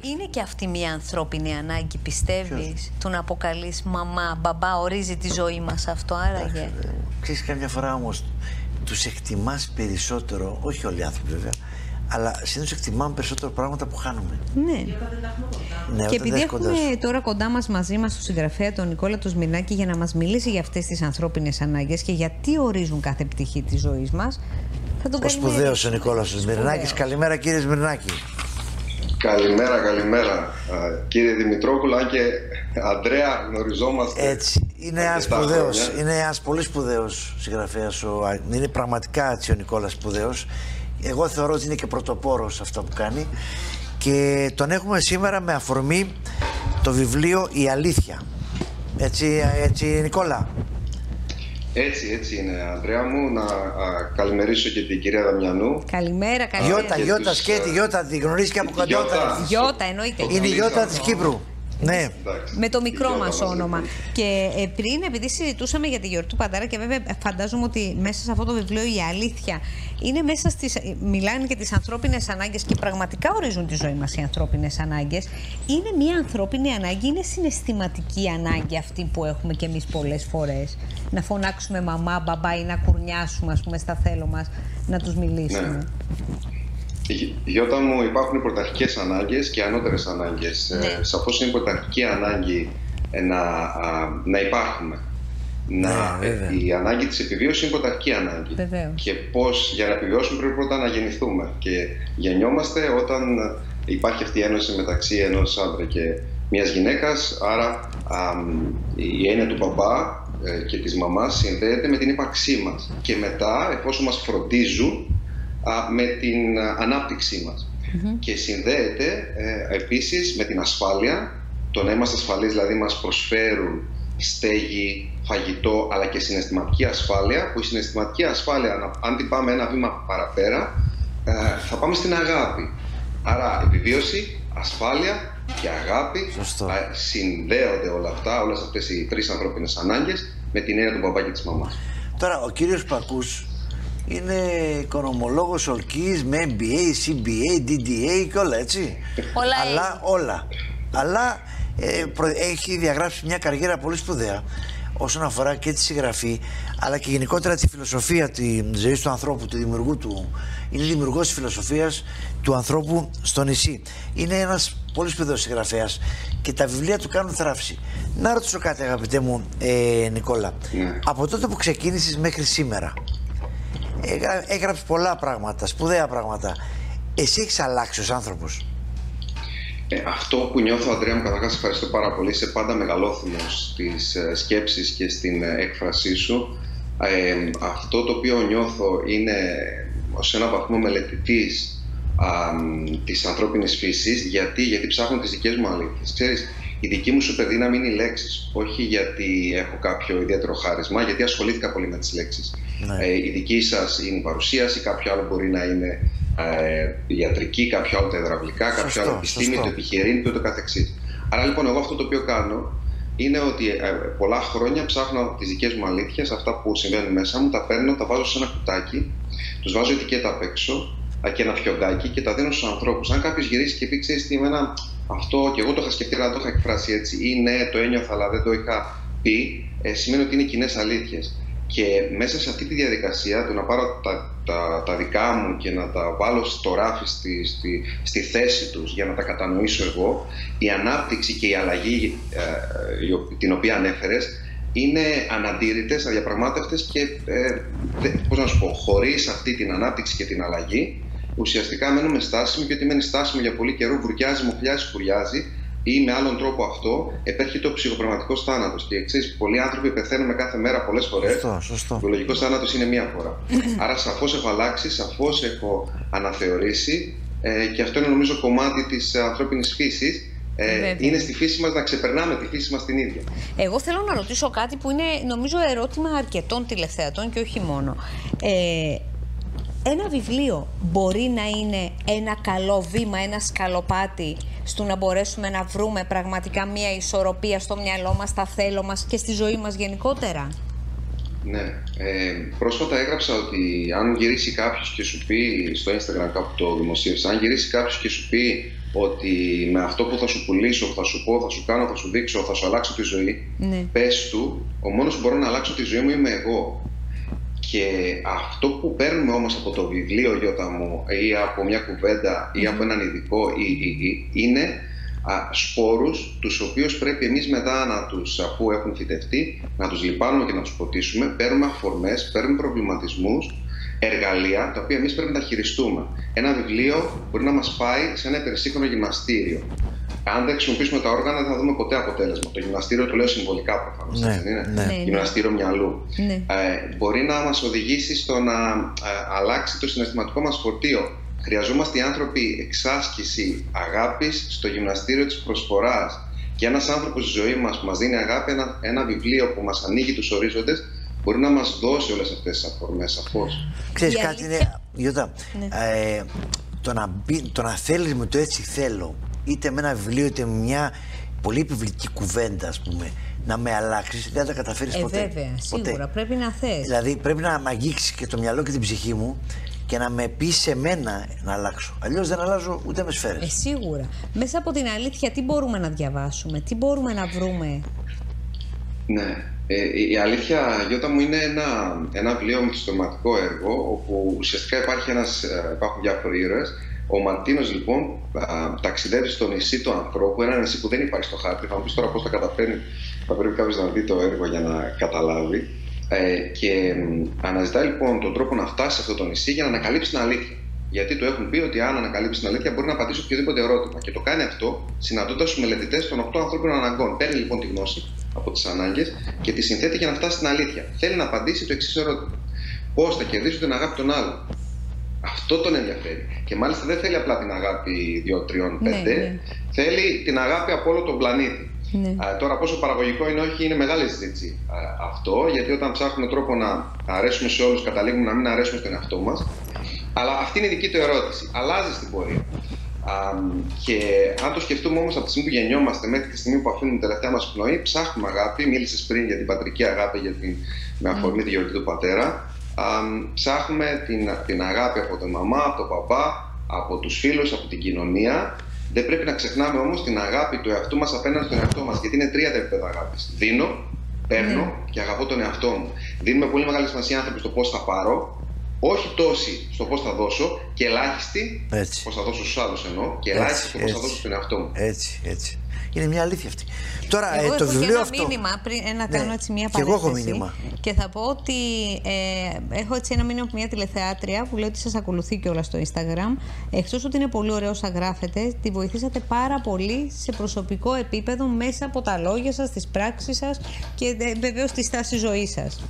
Είναι και αυτή μια ανθρώπινη ανάγκη, πιστεύεις, του να αποκαλείς μαμά, μπαμπά, ορίζει τη ζωή μας αυτό, άραγε; Ε, ξέρεις, καμιά φορά όμως τους εκτιμάς περισσότερο, όχι όλοι οι άνθρωποι βέβαια, αλλά συνήθως εκτιμάμε περισσότερο πράγματα που χάνουμε. Ναι. Ναι, και όταν επειδή δεν έχουμε κοντά σου. τώρα κοντά μας μαζί μας τον συγγραφέα τον Νικόλα του Σμυρνάκη για να μας μιλήσει για αυτές τις ανθρώπινες ανάγκες και γιατί ορίζουν κάθε πτυχή της ζωής μας, θα τον Ο σπουδαίος ο Νικόλας Σμυρνάκης. Καλημέρα κύριε Σμυρνάκη. Καλημέρα, καλημέρα. Α, Κύριε Δημητρόπουλο, αν και Αντρέα γνωριζόμαστε. Έτσι. Είναι ένας αρκετά σπουδαίος. χρόνια. Είναι ένας πολύ σπουδαίος συγγραφέας. Είναι πραγματικά έτσι ο Νικόλας σπουδαίος. Εγώ θεωρώ ότι είναι και πρωτοπόρος σε αυτό που κάνει. Και τον έχουμε σήμερα με αφορμή το βιβλίο Η Αλήθεια. Έτσι, έτσι Νικόλα. Έτσι, έτσι είναι, Αντρέα μου. Να α, καλημερίσω και την κυρία Δαμιανού. Καλημέρα, καλημέρα. Γιώτα, και Γιώτα, τους, σκέτη, ε, Γιώτα, τη γνωρίζεις και από Γιώτα. κοντότερα. Γιώτα, εννοείται. Είναι η Γιώτα της Κύπρου. Ναι. Εντάξει. Με το μικρό Γιώτα μας μας όνομα. λέει. Και ε, πριν, επειδή συζητούσαμε για τη γιορτή του Παντάρα, και βέβαια φαντάζομαι ότι μέσα σε αυτό το βιβλίο η αλήθεια είναι μέσα στις. ε, Μιλάνε και τις ανθρώπινες ανάγκες και πραγματικά ορίζουν τη ζωή μας οι ανθρώπινες ανάγκες. Είναι μια ανθρώπινη ανάγκη, είναι συναισθηματική ανάγκη αυτή που έχουμε κι εμείς πολλές φορές. Να φωνάξουμε μαμά, μπαμπά ή να κουρνιάσουμε, ας πούμε, στα θέλω μας να τους μιλήσουμε. Ναι. Γι- Γιώτα μου, υπάρχουν πρωταρχικές ανάγκες και ανώτερες ανάγκες. Ναι. Ε, σαφώς είναι πρωταρχική ανάγκη ε, να, α, να υπάρχουμε. Να, Ναι, βέβαια. η ανάγκη της επιβίωσης είναι πρωταρχική ανάγκη. Βεβαίως. Και πώς για να επιβιώσουμε πρέπει πρώτα να γεννηθούμε. Και γεννιόμαστε όταν υπάρχει αυτή η ένωση μεταξύ ενός άντρα και μιας γυναίκας. Άρα α, η έννοια του μπαμπά ε, και της μαμάς συνδέεται με την ύπαρξή μας. Και μετά, εφόσον μας φροντίζουν, α, με την α, ανάπτυξή μας. Και συνδέεται ε, επίσης με την ασφάλεια, το να είμαστε ασφαλείς, δηλαδή μας προσφέρουν στέγη, φαγητό, αλλά και συναισθηματική ασφάλεια, που η συναισθηματική ασφάλεια, αν- αν την πάμε ένα βήμα παραπέρα, ε, θα πάμε στην αγάπη. Άρα επιβίωση, ασφάλεια και αγάπη Σωστό. α, συνδέονται όλα αυτά, όλες αυτές οι τρεις ανθρώπινες ανάγκες με την έννοια του μπαμπά και της μαμάς. Τώρα, ο κύριος Πακούς είναι οικονομολόγος ολκής με MBA, CBA, DDA και όλα έτσι. Όλα Αλλά όλα. Αλλά ε, προ- έχει διαγράψει μια καριέρα πολύ σπουδαία όσον αφορά και τη συγγραφή αλλά και γενικότερα τη φιλοσοφία τη ζωής του ανθρώπου, του δημιουργού του. Είναι δημιουργός της φιλοσοφίας του ανθρώπου στο νησί. Είναι ένας πολύ σπουδαίος συγγραφέας και τα βιβλία του κάνουν θράψη. Να ρωτήσω κάτι, αγαπητέ μου ε, Νικόλα. Ναι. Από τότε που ξεκίνησες μέχρι σήμερα, έγρα- έγραψε πολλά πράγματα, σπουδαία πράγματα. Εσύ έχεις αλλάξει ως άνθρωπος. Ε, αυτό που νιώθω, Αντρέα μου, καταρχάς ευχαριστώ πάρα πολύ. Είσαι πάντα μεγαλόθυμος στις ε, σκέψεις και στην ε, έκφρασή σου. Ε, αυτό το οποίο νιώθω είναι ως ένα βαθμό μελετητής α, μ, της ανθρώπινης φύσης. Γιατί, γιατί ψάχνω τις δικές μου αλήθειες. Ξέρεις, η δική μου σούπερ δύναμη είναι οι λέξεις. Όχι γιατί έχω κάποιο ιδιαίτερο χάρισμα, γιατί ασχολήθηκα πολύ με τις λέξεις. Ναι. Ε, η δική σας είναι η παρουσίαση, κάποιο άλλο μπορεί να είναι ε, ιατρική, κάποιο άλλο τα υδραυλικά, κάποιο Σωστό, άλλο επιστήμη, σωστό. το επιχειρήν και ούτω καθεξής. Άρα λοιπόν εγώ αυτό το οποίο κάνω είναι ότι ε, πολλά χρόνια ψάχνω τις δικές μου αλήθειες, αυτά που συμβαίνουν μέσα μου, τα παίρνω, τα βάζω σε ένα κουτάκι, τους βάζω ετικέτα απ' έξω α, και ένα φιωγκάκι και τα δίνω στους ανθρώπους. Αν κάποιος γυρίσει και πει, ξέρεις τι, εμένα αυτό και εγώ το είχα σκεφτεί, αλλά το είχα εκφράσει έτσι, ή ναι, το ένιωθα, αλλά δεν το είχα πει, ε, σημαίνει ότι είναι κοινές αλήθειες. Και μέσα σε αυτή τη διαδικασία, το να πάρω τα, τα, τα δικά μου και να τα βάλω στο ράφι, στη, στη, στη θέση τους για να τα κατανοήσω εγώ, η ανάπτυξη και η αλλαγή ε, η ο- την οποία ανέφερες είναι αναντήρητες, αδιαπραγμάτευτες και, ε, δε- πώς να σου πω, χωρίς αυτή την ανάπτυξη και την αλλαγή, ουσιαστικά μένουμε στάσιμοι και ότι μένει στάσιμο για πολύ καιρό, βουρκιάζει, μοχλιάζει, σκουριάζει ή με άλλον τρόπο αυτό επέρχεται ο ψυχοπραγματικό θάνατος. Και ξέρεις, πολλοί άνθρωποι πεθαίνουν κάθε μέρα πολλές φορές. Σωστό, σωστό. Ο βιολογικό θάνατος είναι μία φορά. Άρα σαφώς έχω αλλάξει, σαφώς έχω αναθεωρήσει ε, και αυτό είναι νομίζω κομμάτι της ανθρώπινης φύσης. Ε, Βέβαια. είναι στη φύση μας να ξεπερνάμε τη φύση μας την ίδια. Εγώ θέλω να ρωτήσω κάτι που είναι νομίζω ερώτημα αρκετών τηλεθεατών και όχι μόνο. Ε, ένα βιβλίο μπορεί να είναι ένα καλό βήμα, ένα σκαλοπάτι στο να μπορέσουμε να βρούμε πραγματικά μια ισορροπία στο μυαλό μας, στα θέλω μας και στη ζωή μας γενικότερα; Ναι. Ε, πρόσφατα έγραψα ότι αν γυρίσει κάποιος και σου πει στο Instagram κάπου το δημοσίευσα, αν γυρίσει κάποιος και σου πει ότι με αυτό που θα σου πουλήσω, θα σου πω, θα σου κάνω, θα σου δείξω, θα σου αλλάξω τη ζωή, Ναι. πες του, ο μόνος που μπορώ να αλλάξω τη ζωή μου είμαι εγώ. Και αυτό που παίρνουμε όμως από το βιβλίο Γιώτα μου ή από μια κουβέντα ή από έναν ειδικό ή, ή, ή, είναι α, σπόρους τους οποίους πρέπει εμείς μετά να τους, αφού έχουν φυτευτεί, να τους λιπάνουμε και να τους ποτίσουμε, παίρνουμε αφορμές, παίρνουμε προβληματισμούς, εργαλεία τα οποία εμείς πρέπει να τα χειριστούμε. Ένα βιβλίο μπορεί να μας πάει σε ένα υπερσύγχρονο γυμναστήριο. Αν δεν χρησιμοποιήσουμε τα όργανα, δεν θα δούμε ποτέ αποτέλεσμα. Το γυμναστήριο το λέω συμβολικά προφανώς. Ναι, δεν είναι; ναι. Ναι, ναι. Γυμναστήριο μυαλού. Ναι. Ε, μπορεί να μας οδηγήσει στο να ε, αλλάξει το συναισθηματικό μας φορτίο. Χρειαζόμαστε οι άνθρωποι εξάσκηση αγάπης στο γυμναστήριο της προσφοράς. Και ένας άνθρωπος στη ζωή μας που μας δίνει αγάπη, ένα, ένα βιβλίο που μας ανοίγει τους ορίζοντες, μπορεί να μας δώσει όλες αυτές τις αφορμές, σαφώς. Ξέρεις Η κάτι αλήθεια- είναι, Γιώτα, Ναι. ε, το, να μπει, το να θέλεις με το έτσι θέλω, είτε με ένα βιβλίο είτε με μια πολύ επιβλητική κουβέντα ας πούμε, να με αλλάξεις, δεν θα τα καταφέρεις Ε, ποτέ. βέβαια, Ποτέ. σίγουρα. Πρέπει να θες. Δηλαδή πρέπει να με αγγίξεις και το μυαλό και την ψυχή μου και να με πεις σε μένα να αλλάξω. Αλλιώς δεν αλλάζω ούτε με σφαίρες. Ε, σίγουρα. Μέσα από την αλήθεια, τι μπορούμε να διαβάσουμε, τι μπορούμε να βρούμε; Ναι. Ε, η αλήθεια, Γιώτα μου, είναι ένα, ένα βιβλίο μυθιστορηματικό έργο, όπου ουσιαστικά υπάρχει ένας, ε, υπάρχουν διάφοροι ήρωες. Ο Μαρτίνος, λοιπόν, α, ταξιδεύει στο νησί του ανθρώπου, ένα νησί που δεν υπάρχει στο χάρτη. Θα μου πεις τώρα πώς θα καταφέρνει, θα πρέπει κάποιος να δει το έργο για να καταλάβει. Ε, και μ, αναζητάει λοιπόν τον τρόπο να φτάσει σε αυτό το νησί για να ανακαλύψει την αλήθεια. Γιατί του έχουν πει ότι αν ανακαλύψει την αλήθεια μπορεί να απαντήσει οποιοδήποτε ερώτημα. Και το κάνει αυτό συναντώντας τους μελετητές των 8 ανθρώπινων αναγκών. Παίρνει λοιπόν τη γνώση από τις ανάγκες και τη συνθέτει για να φτάσει στην αλήθεια. Θέλει να απαντήσει το εξής ερώτημα. Πώς θα κερδίσω την αγάπη των άλλων; Αυτό τον ενδιαφέρει. Και μάλιστα δεν θέλει απλά την αγάπη 2, 3, 5. Ναι, ναι. Θέλει την αγάπη από όλο τον πλανήτη. Ναι. Α, τώρα, πόσο παραγωγικό είναι, όχι, είναι μεγάλη συζήτηση α, αυτό, γιατί όταν ψάχνουμε τρόπο να αρέσουμε σε όλους, καταλήγουμε να μην αρέσουμε στον εαυτό μας. Αλλά αυτή είναι η δική του ερώτηση. Αλλάζει στην πορεία. Α, και αν το σκεφτούμε όμως από τη στιγμή που γεννιόμαστε μέχρι τη στιγμή που αφήνουμε την τελευταία μας πνοή, ψάχνουμε αγάπη. Μίλησες πριν για την πατρική αγάπη, για την, με αφορμή τη γιορτή του πατέρα. Α, ψάχνουμε την, την αγάπη από την μαμά, από τον παπά, από τους φίλους, από την κοινωνία. Δεν πρέπει να ξεχνάμε όμως την αγάπη του εαυτού μας απέναντι στον εαυτό μας. Γιατί είναι τρία τα επίπεδα αγάπης. Δίνω, παίρνω Ναι. και αγαπώ τον εαυτό μου. Δίνουμε πολύ μεγάλη σημασία άνθρωποι στο πώς θα πάρω, όχι τόση στο πώς θα δώσω και ελάχιστη Έτσι. πώς θα δώσω στους άλλους εννοώ και Έτσι, ελάχιστη στο πώς θα έτσι. δώσω στον εαυτό μου. Έτσι, έτσι. Είναι μια αλήθεια αυτή. Τώρα, Εγώ ε, το έχω βιβλίο και ένα αυτό. μήνυμα πριν ε, να Ναι, κάνω έτσι μια και εγώ παρένθεση. έχω μήνυμα. Και θα πω ότι ε, έχω έτσι ένα μήνυμα από μια τηλεθεάτρια που λέει ότι σας ακολουθεί και όλα στο Instagram. Εκτός ότι είναι πολύ ωραίο όσα γράφετε, τη βοηθήσατε πάρα πολύ σε προσωπικό επίπεδο μέσα από τα λόγια σας, τις πράξεις σας και ε, βεβαίως τη στάση ζωής σας.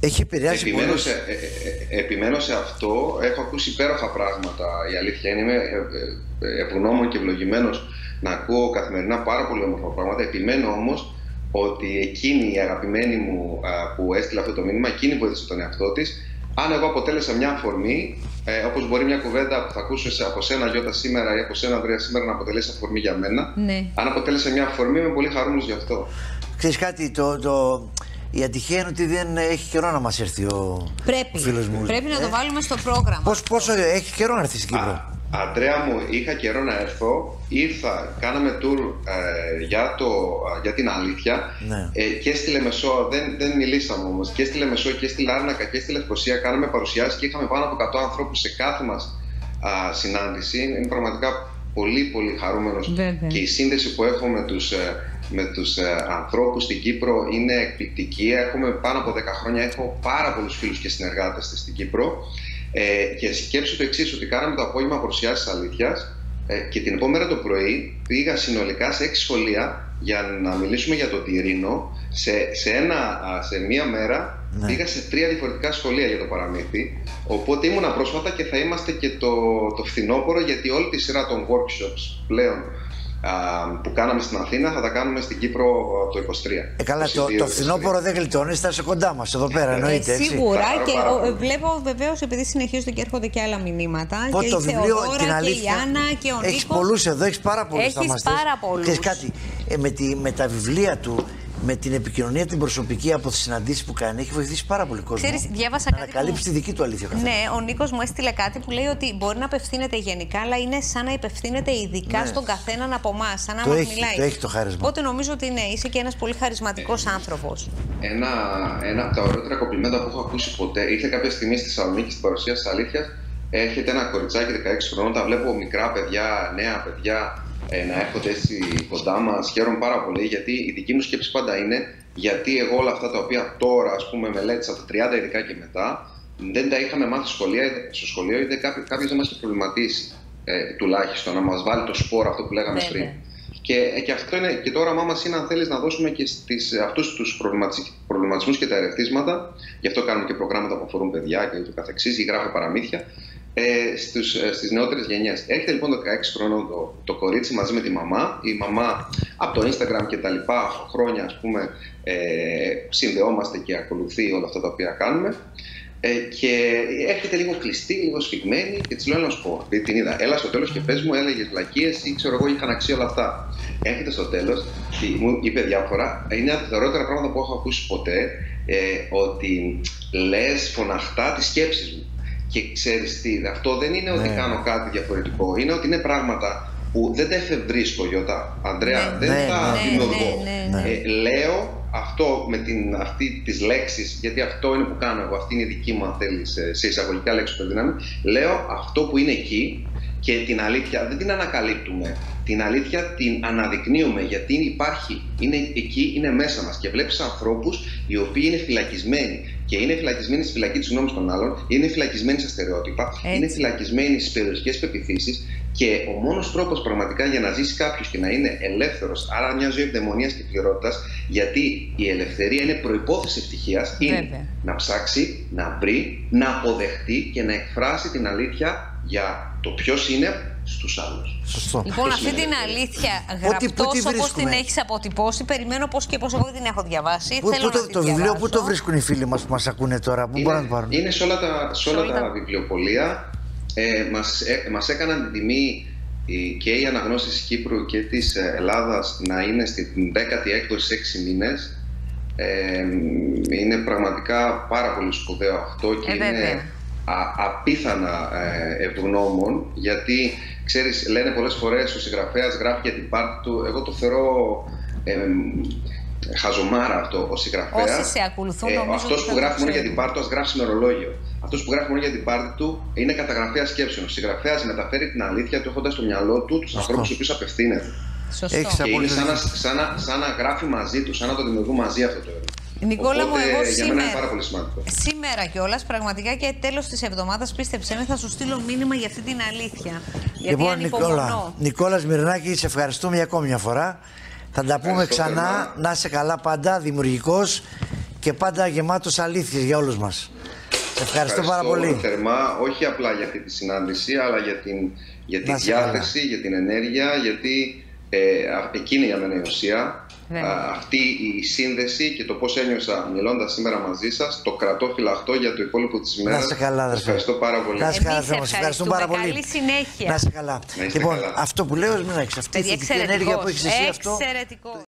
Έχει επηρεάσει Επιμένω πολύ. σε, ε, ε, ε, επιμένω σε αυτό. Έχω ακούσει υπέροχα πράγματα. Η αλήθεια είναι, είμαι ε, ε, ευγνώμων και ευλογημένος να ακούω καθημερινά πάρα πολύ όμορφα πράγματα. Επιμένω όμως ότι εκείνη η αγαπημένη μου α, που έστειλε αυτό το μήνυμα, εκείνη βοήθησε τον εαυτό της. Αν εγώ αποτέλεσα μια αφορμή, ε, όπως μπορεί μια κουβέντα που θα ακούσω σε- από σένα Γιώτα σήμερα ή από σένα Ανδρέα σήμερα να αποτελέσει αφορμή για μένα, Ναι. αν αποτέλεσα μια αφορμή, είμαι πολύ χαρούμενος γι' αυτό. Ξέρεις κάτι, το, το, η ατυχία είναι ότι δεν έχει καιρό να μας έρθει ο, Πρέπει. ο φίλος μου. Πρέπει να Ε, το βάλουμε στο πρόγραμμα. Πώς, πόσο έχει καιρό να έρθει στην Κύπρο; Α, Αντρέα μου, είχα καιρό να έρθω. Ήρθα, κάναμε tour ε, για, το, α, για την αλήθεια Ναι. ε, και στη Λεμεσό, δεν, δεν μιλήσαμε όμως, και στη Λεμεσό και στη Λάρνακα και στη Λευκοσία κάναμε παρουσιάσεις και είχαμε πάνω από 100 ανθρώπους σε κάθε μας συνάντηση. Είναι πραγματικά πολύ πολύ χαρούμενος Βέβαια. και η σύνδεση που έχω με τους, ε, με τους ε, ανθρώπους στην Κύπρο είναι εκπληκτική. Έχουμε πάνω από 10 χρόνια, έχω πάρα πολλούς φίλους και συνεργάτες στην Κύπρο ε, και σκέψου το εξής ότι κάναμε το απόγευμα παρουσιάσεις αλήθειας ε, και την επόμενη μέρα το πρωί πήγα συνολικά σε 6 σχολεία για να μιλήσουμε για το τυρίνο. Σε, σε, ένα, α, σε μία μέρα Ναι. πήγα σε τρία διαφορετικά σχολεία για το παραμύθι. Οπότε ήμουνα πρόσφατα και θα είμαστε και το, το φθινόπωρο γιατί όλη τη σειρά των workshops πλέον α, που κάναμε στην Αθήνα θα τα κάνουμε στην Κύπρο α, το 23. Ε, καλά, 22, το, το 23. φθινόπωρο δεν γλιτώνεις, θα είσαι κοντά μας εδώ πέρα, εννοείται. Ε, έτσι. σίγουρα Πάρα, και πάρα ο- πολύ. βλέπω βεβαίως επειδή συνεχίζονται και έρχονται και άλλα μηνύματα. Πω και το η βιβλίο, Θεοδόρα την και η αλήθεια. Άννα και ο Έχεις Νίκος. πολλούς εδώ, έχεις πάρα πολλούς Έχεις πάρα πολλούς. Ξέρεις κάτι, ε, με, τη, με τα βιβλία του με την επικοινωνία την προσωπική από τις συναντήσεις που κάνει έχει βοηθήσει πάρα πολύ κόσμο. Ξέρεις, διάβασα να κάτι ανακαλύψει που- τη δική του αλήθεια. ο καθένας. Ναι, ο Νίκος μου έστειλε κάτι που λέει ότι μπορεί να απευθύνεται γενικά, αλλά είναι σαν να υπευθύνεται ειδικά Ναι. στον καθέναν από εμάς. Σαν να Το μας έχει, μιλάει. το έχει το χάρισμα. Οπότε νομίζω ότι ναι, είσαι και ένας πολύ χαρισματικός άνθρωπος. Ένα, ένα από τα ωραιότερα κομπλιμέντα που έχω ακούσει ποτέ. Ήρθε κάποια στιγμή στη Θεσσαλονίκη στην παρουσίαση της αλήθειας. Έρχεται ένα κοριτσάκι 16 χρονών. Τα βλέπω μικρά παιδιά, νέα παιδιά ε, να έρχονται έτσι κοντά μας. Χαίρομαι πάρα πολύ γιατί η δική μου σκέψη πάντα είναι γιατί εγώ όλα αυτά τα οποία τώρα ας πούμε μελέτησα από τα 30 ειδικά και μετά δεν τα είχαμε μάθει στο σχολείο, στο σχολείο είτε κάποιο δεν μας είχε προβληματίσει ε, τουλάχιστον να μας βάλει το σπόρο αυτό που λέγαμε Βέβαια. πριν. Και, ε, και αυτό είναι και το όραμά μας είναι, αν θέλεις, να δώσουμε και στις, αυτούς τους προβληματισμούς και τα ερεθίσματα. Γι' αυτό κάνουμε και προγράμματα που αφορούν παιδιά και ούτω καθεξής, ή γράφω παραμύθια ε, στους, ε, στις νεότερες γενιές. Έρχεται λοιπόν το 16 χρονών το, το κορίτσι μαζί με τη μαμά. Η μαμά από το Instagram και τα λοιπά χρόνια ας πούμε ε, συνδεόμαστε και ακολουθεί όλα αυτά τα οποία κάνουμε. Ε, και έρχεται λίγο κλειστή, λίγο σφιγμένη και της λέω να σου πω. επειδή Την είδα. Έλα στο τέλος και πες μου, έλεγε βλακίες ή ξέρω εγώ, είχαν αξία όλα αυτά. Έρχεται στο τέλος και μου είπε διάφορα. Είναι από τα ωραιότερα πράγματα που έχω ακούσει ποτέ. Ε, ότι λες φωναχτά τις σκέψεις μου. Και ξέρεις τι, αυτό δεν είναι ότι Ναι. κάνω κάτι διαφορετικό. Είναι ότι είναι πράγματα που δεν τα εφευρίσκω, Γιώτα. Αντρέα, Ναι, δεν ναι, τα ναι, δημιουργώ. ναι, ναι, ναι. Ε, λέω αυτό με την, αυτή τις λέξεις, γιατί αυτό είναι που κάνω εγώ, αυτή είναι η δική μου αν θέλεις, ε, σε εισαγωγικά λέξεις που δύναμη, λέω αυτό που είναι εκεί και την αλήθεια δεν την ανακαλύπτουμε. Την αλήθεια την αναδεικνύουμε γιατί υπάρχει, είναι εκεί, είναι μέσα μας και βλέπεις ανθρώπους οι οποίοι είναι φυλακισμένοι και είναι φυλακισμένοι στη φυλακή της γνώμης των άλλων, είναι φυλακισμένοι σε στερεότυπα, Έτσι. είναι φυλακισμένοι στις περιοριστικές πεπιθήσεις και ο μόνος τρόπος πραγματικά για να ζήσει κάποιος και να είναι ελεύθερος, άρα μια ζωή ευδαιμονίας και πληρότητας, γιατί η ελευθερία είναι προϋπόθεση ευτυχίας, είναι Βέβαια. να ψάξει, να βρει, να αποδεχτεί και να εκφράσει την αλήθεια για το ποιος είναι στους άλλους. Σωστό. Λοιπόν, Αυτό αυτή την σημαίνει. αλήθεια Πού τη- γραπτός πού τη όπως την βρίσκουμε; έχεις αποτυπώσει, περιμένω πώς και πώς εγώ δεν την έχω διαβάσει. Πού, Θέλω πού να το, τη το βιβλίο, διαβάσω. πού το βρίσκουν οι φίλοι μας που μας ακούνε τώρα, πού μπορούν να το πάρουν; είναι σε όλα τα, σε όλα Σε όλα τα τα- βιβλιοπολία. Ε, μας, ε, μας έκαναν την τιμή η- και οι αναγνώσεις της Κύπρου και της ε, Ελλάδας να είναι στην 10η έκδοση 6 μήνες. Ε, είναι πραγματικά πάρα πολύ σπουδαίο αυτό και Ε, βέβαια. είναι α, απίθανα ε, ευγνώμων γιατί ξέρεις λένε πολλές φορές ο συγγραφέας γράφει για την πάρτη του εγώ το θεωρώ ε, χαζομάρα αυτό ο συγγραφέας Όσοι σε ακολουθούν, ε, νομίζω αυτός ότι θα που το γράφει μόνο για ξέρουν. την πάρτη του, ας γράψει με ρολόγιο. Αυτός που γράφει μόνο για την πάρτη του είναι καταγραφέα σκέψεων. Ο συγγραφέας μεταφέρει την αλήθεια του έχοντας στο μυαλό του τους ανθρώπους στους οποίους απευθύνεται. Σωστό. Έχεις Και είναι Απόλυτα σαν να, δίκιο. σαν, να, σαν να γράφει μαζί του, σαν να το δημιουργούν μαζί αυτό το έργο. Νικόλα μου, Οπότε, εγώ για μένα είναι σήμερα- πάρα πολύ σημαντικό. Σήμερα κιόλας, πραγματικά και τέλος της εβδομάδας, πίστεψέ με, θα σου στείλω μήνυμα για αυτή την αλήθεια. Γιατί Λοιπόν, ανυπομονώ. Νικόλα, Νικόλας Μυρνάκη, σε ευχαριστούμε για ακόμη μια φορά. Θα τα πούμε Ευχαριστώ ξανά. θερμά. Να είσαι καλά πάντα, δημιουργικός και πάντα γεμάτος αλήθειες για όλους μας. Σε ευχαριστώ, πάρα πολύ. θερμά, όχι απλά για αυτή τη συνάντηση, αλλά για, την, για τη Να είσαι καλά. διάθεση, για την ενέργεια, γιατί ε, α- εκεί είναι για μένα η ουσία. Βέβαια. Α, αυτή η σύνδεση και το πώς ένιωσα μιλώντας σήμερα μαζί σας, το κρατώ φυλαχτό για το υπόλοιπο της ημέρας. είσαι καλά, Σας αδερφέ. Ευχαριστώ πάρα πολύ. Να είσαι Εμείς καλά, Θεέ μας. Ευχαριστούμε πάρα πολύ. Καλή συνέχεια. Να είσαι καλά. Να είστε Λοιπόν, καλά. αυτό που λέω, μην έχεις αυτή η Παιδιά, θετική ενέργεια που έχεις εσύ αυτό. Εξαιρετικός.